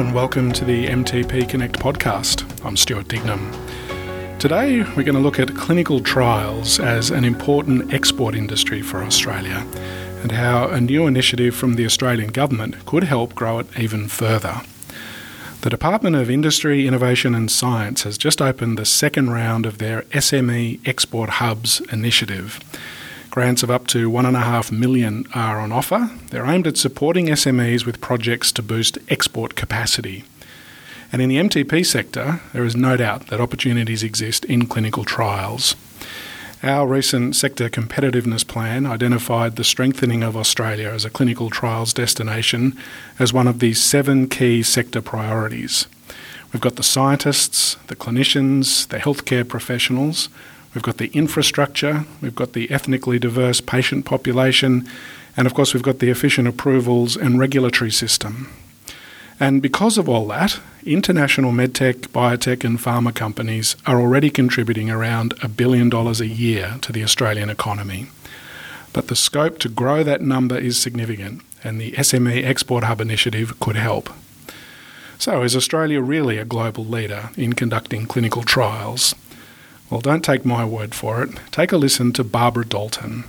and welcome to the MTP Connect podcast. I'm Stuart Dignam. Today, we're going to look at clinical trials as an important export industry for Australia and how a new initiative from the Australian Government could help grow it even further. The Department of Industry, Innovation and Science has just opened the second round of their SME Export Hubs initiative. Grants of up to 1.5 million are on offer. They're aimed at supporting SMEs with projects to boost export capacity. And in the MTP sector, there is no doubt that opportunities exist in clinical trials. Our recent sector competitiveness plan identified the strengthening of Australia as a clinical trials destination as one of the seven key sector priorities. We've got the scientists, the clinicians, the healthcare professionals, We've got the infrastructure, we've got the ethnically diverse patient population, and of course, we've got the efficient approvals and regulatory system. And because of all that, international medtech, biotech, and pharma companies are already contributing around a billion dollars a year to the Australian economy. But the scope to grow that number is significant, and the SME Export Hub initiative could help. So, is Australia really a global leader in conducting clinical trials? Well, don't take my word for it. Take a listen to Barbara Dalton.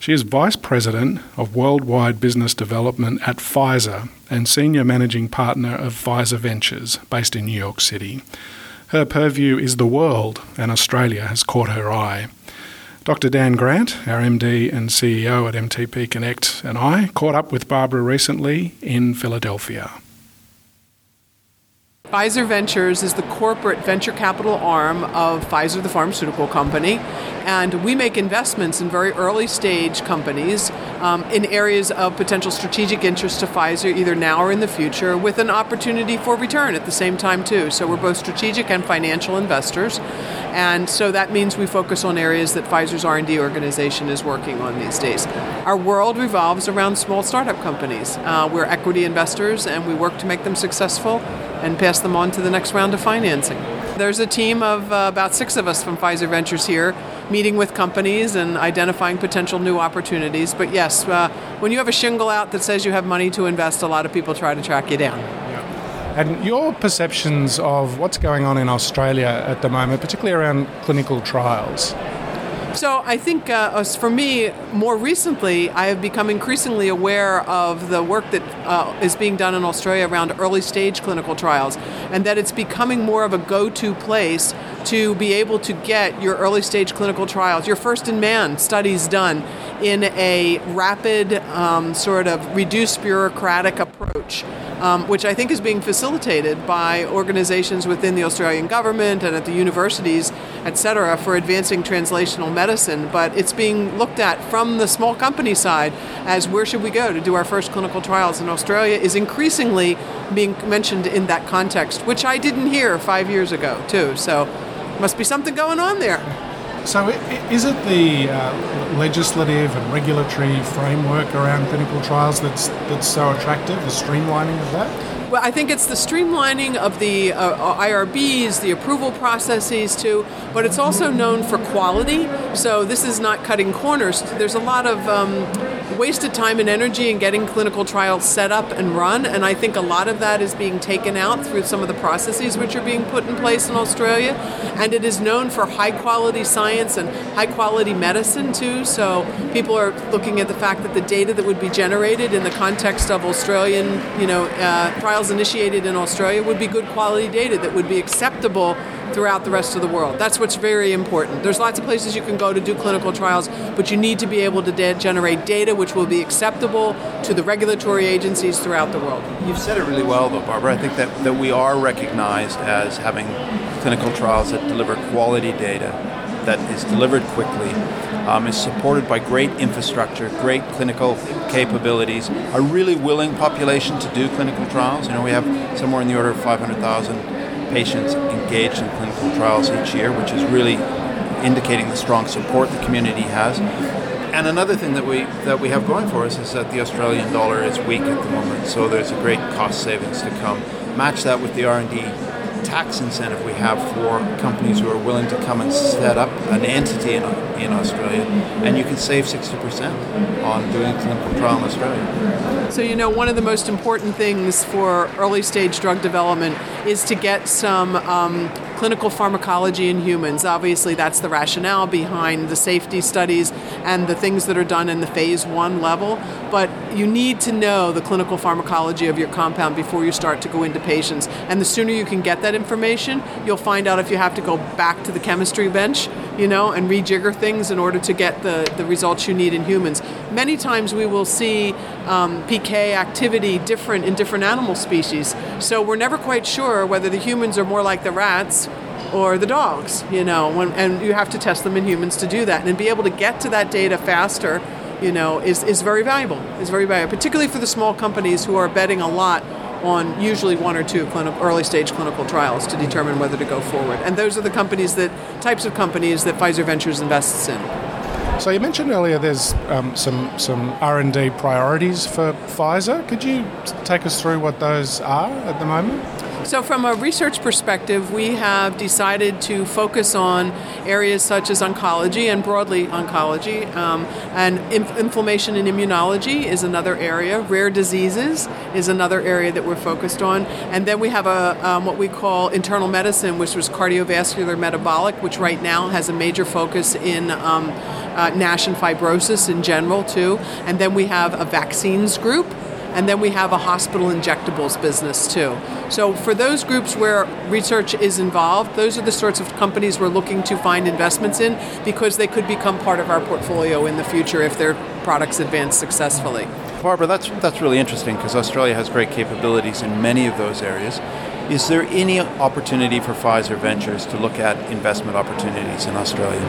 She is Vice President of Worldwide Business Development at Pfizer and Senior Managing Partner of Pfizer Ventures, based in New York City. Her purview is the world, and Australia has caught her eye. Dr. Dan Grant, our MD and CEO at MTP Connect, and I caught up with Barbara recently in Philadelphia. Pfizer Ventures is the corporate venture capital arm of Pfizer, the pharmaceutical company, and we make investments in very early stage companies um, in areas of potential strategic interest to Pfizer, either now or in the future, with an opportunity for return at the same time too. So we're both strategic and financial investors, and so that means we focus on areas that Pfizer's R&D organization is working on these days. Our world revolves around small startup companies. Uh, we're equity investors, and we work to make them successful and pass them on to the next round of financing. There's a team of uh, about six of us from Pfizer Ventures here meeting with companies and identifying potential new opportunities. But yes, uh, when you have a shingle out that says you have money to invest, a lot of people try to track you down. And your perceptions of what's going on in Australia at the moment, particularly around clinical trials? So I think uh, for me, more recently, I have become increasingly aware of the work that uh, is being done in Australia around early stage clinical trials, and that it's becoming more of a go-to place to be able to get your early stage clinical trials, your first in man studies done in a rapid, um, sort of reduced bureaucratic approach um, which I think is being facilitated by organizations within the Australian government and at the universities, et cetera, for advancing translational medicine. But it's being looked at from the small company side as where should we go to do our first clinical trials in Australia is increasingly being mentioned in that context, which I didn't hear five years ago, too. So must be something going on there. So, is it the uh, legislative and regulatory framework around clinical trials that's that's so attractive? The streamlining of that? Well, I think it's the streamlining of the uh, IRBs, the approval processes too, but it's also known for quality. So this is not cutting corners. There's a lot of um, wasted time and energy in getting clinical trials set up and run, and I think a lot of that is being taken out through some of the processes which are being put in place in Australia. And it is known for high quality science and high quality medicine too. So people are looking at the fact that the data that would be generated in the context of Australian, you know, uh, trials initiated in Australia would be good quality data that would be acceptable throughout the rest of the world. That's what's very important. There's lots of places you can go to do clinical trials, but you need to be able to de- generate data which will be acceptable to the regulatory agencies throughout the world. You've said it really well, though, Barbara. I think that, that we are recognized as having clinical trials that deliver quality data, that is delivered quickly, um, is supported by great infrastructure, great clinical capabilities, a really willing population to do clinical trials. You know, we have somewhere in the order of 500,000 patients engaged in clinical trials each year, which is really indicating the strong support the community has. And another thing that we that we have going for us is that the Australian dollar is weak at the moment, so there's a great cost savings to come. Match that with the R&D tax incentive we have for companies who are willing to come and set up an entity in, in Australia, and you can save 60% on doing clinical trial in Australia. So, you know, one of the most important things for early stage drug development is to get some um, clinical pharmacology in humans. Obviously, that's the rationale behind the safety studies and the things that are done in the phase one level. But you need to know the clinical pharmacology of your compound before you start to go into patients. And the sooner you can get that information, you'll find out if you have to go back to the chemistry bench, you know, and rejigger things in order to get the, the results you need in humans. Many times we will see um, PK activity different in different animal species. So we're never quite sure whether the humans are more like the rats or the dogs, you know, when, and you have to test them in humans to do that. And be able to get to that data faster, you know, is, is very valuable. Is very valuable, particularly for the small companies who are betting a lot on usually one or two early stage clinical trials to determine whether to go forward. And those are the companies that types of companies that Pfizer Ventures invests in. So you mentioned earlier there's um, some some R and D priorities for Pfizer. Could you take us through what those are at the moment? So, from a research perspective, we have decided to focus on areas such as oncology and broadly oncology. Um, and inf- inflammation and immunology is another area. Rare diseases is another area that we're focused on. And then we have a um, what we call internal medicine, which was cardiovascular metabolic, which right now has a major focus in. Um, uh, NASH and fibrosis in general, too. And then we have a vaccines group, and then we have a hospital injectables business too. So for those groups where research is involved, those are the sorts of companies we're looking to find investments in because they could become part of our portfolio in the future if their products advance successfully. Barbara, that's that's really interesting because Australia has great capabilities in many of those areas. Is there any opportunity for Pfizer Ventures to look at investment opportunities in Australia?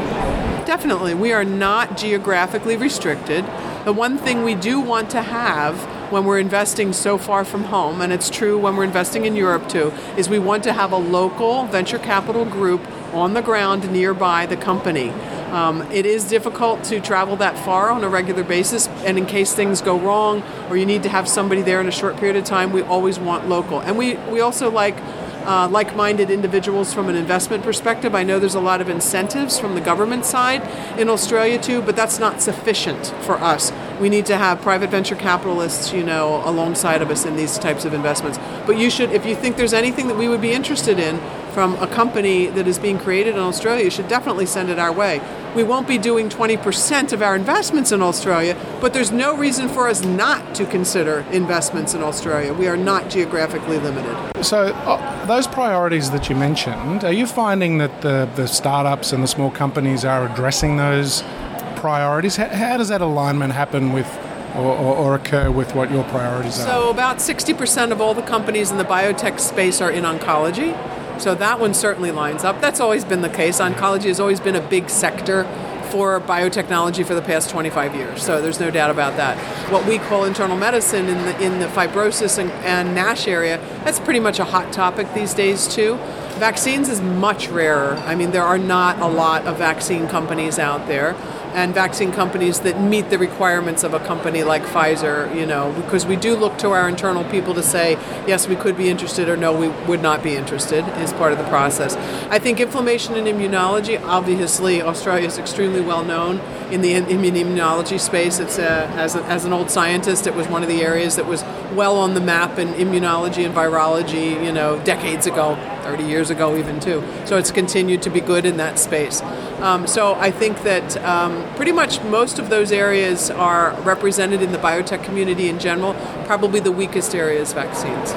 Definitely. We are not geographically restricted. The one thing we do want to have when we're investing so far from home, and it's true when we're investing in Europe too, is we want to have a local venture capital group on the ground nearby the company. Um, it is difficult to travel that far on a regular basis, and in case things go wrong or you need to have somebody there in a short period of time, we always want local. And we, we also like uh, like minded individuals from an investment perspective. I know there's a lot of incentives from the government side in Australia too, but that's not sufficient for us. We need to have private venture capitalists, you know, alongside of us in these types of investments. But you should, if you think there's anything that we would be interested in from a company that is being created in Australia, you should definitely send it our way. We won't be doing 20% of our investments in Australia, but there's no reason for us not to consider investments in Australia. We are not geographically limited. So, uh, those priorities that you mentioned, are you finding that the, the startups and the small companies are addressing those priorities? How, how does that alignment happen with or, or, or, occur with what your priorities are? So, about 60% of all the companies in the biotech space are in oncology. So that one certainly lines up. That's always been the case. Oncology has always been a big sector for biotechnology for the past 25 years. So there's no doubt about that. What we call internal medicine in the, in the fibrosis and, and NASH area, that's pretty much a hot topic these days too. Vaccines is much rarer. I mean, there are not a lot of vaccine companies out there and vaccine companies that meet the requirements of a company like Pfizer, you know, because we do look to our internal people to say, yes, we could be interested or no, we would not be interested as part of the process. I think inflammation and immunology, obviously, Australia is extremely well known in the immunology space. It's a, as, a, as an old scientist, it was one of the areas that was well on the map in immunology and virology, you know, decades ago, 30 years ago even too. So it's continued to be good in that space. Um, so I think that um, pretty much most of those areas are represented in the biotech community in general. Probably the weakest area is vaccines.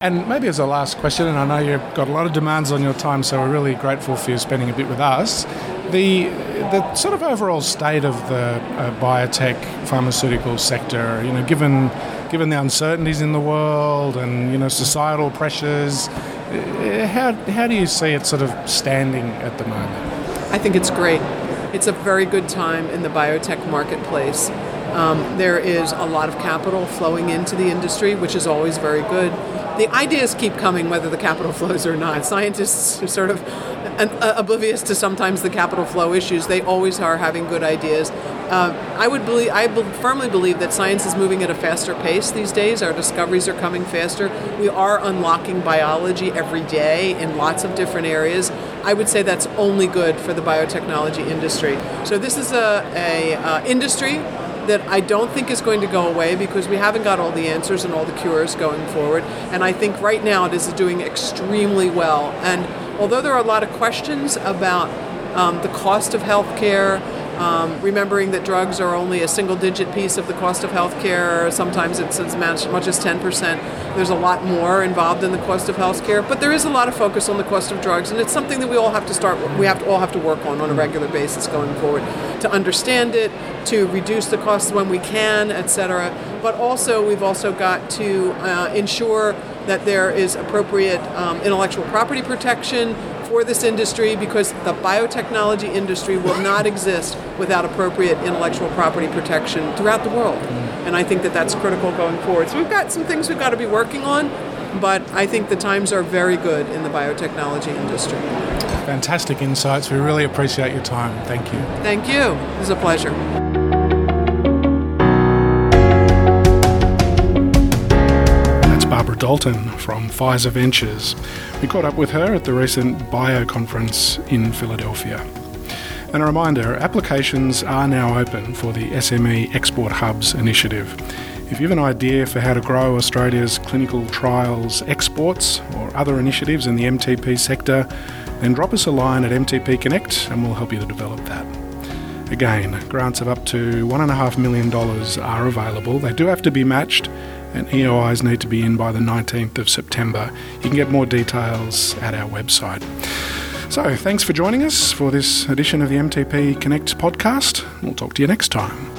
And maybe as a last question, and I know you've got a lot of demands on your time, so we're really grateful for you spending a bit with us. The the sort of overall state of the uh, biotech pharmaceutical sector, you know, given given the uncertainties in the world and you know societal pressures, uh, how how do you see it sort of standing at the moment? I think it's great. It's a very good time in the biotech marketplace. Um, there is a lot of capital flowing into the industry, which is always very good. The ideas keep coming whether the capital flows or not. Scientists sort of and, uh, oblivious to sometimes the capital flow issues. They always are having good ideas. Uh, I would believe, I be- firmly believe that science is moving at a faster pace these days. Our discoveries are coming faster. We are unlocking biology every day in lots of different areas. I would say that's only good for the biotechnology industry. So this is a, a uh, industry that I don't think is going to go away because we haven't got all the answers and all the cures going forward. And I think right now it is doing extremely well. And although there are a lot of questions about um, the cost of healthcare, um, remembering that drugs are only a single digit piece of the cost of healthcare. Sometimes it's as much as 10%. There's a lot more involved in the cost of healthcare, but there is a lot of focus on the cost of drugs, and it's something that we all have to start. We have to all have to work on on a regular basis going forward to understand it, to reduce the costs when we can, etc. But also, we've also got to uh, ensure that there is appropriate um, intellectual property protection for this industry because the biotechnology industry will not exist without appropriate intellectual property protection throughout the world. Mm. And I think that that's critical going forward. So we've got some things we've got to be working on, but I think the times are very good in the biotechnology industry. Fantastic insights. We really appreciate your time. Thank you. Thank you. It was a pleasure. Dalton from Pfizer Ventures. We caught up with her at the recent Bio Conference in Philadelphia. And a reminder applications are now open for the SME Export Hubs initiative. If you have an idea for how to grow Australia's clinical trials exports or other initiatives in the MTP sector, then drop us a line at MTP Connect and we'll help you to develop that. Again, grants of up to $1.5 million are available. They do have to be matched and EOIs need to be in by the 19th of September. You can get more details at our website. So, thanks for joining us for this edition of the MTP Connect podcast. We'll talk to you next time.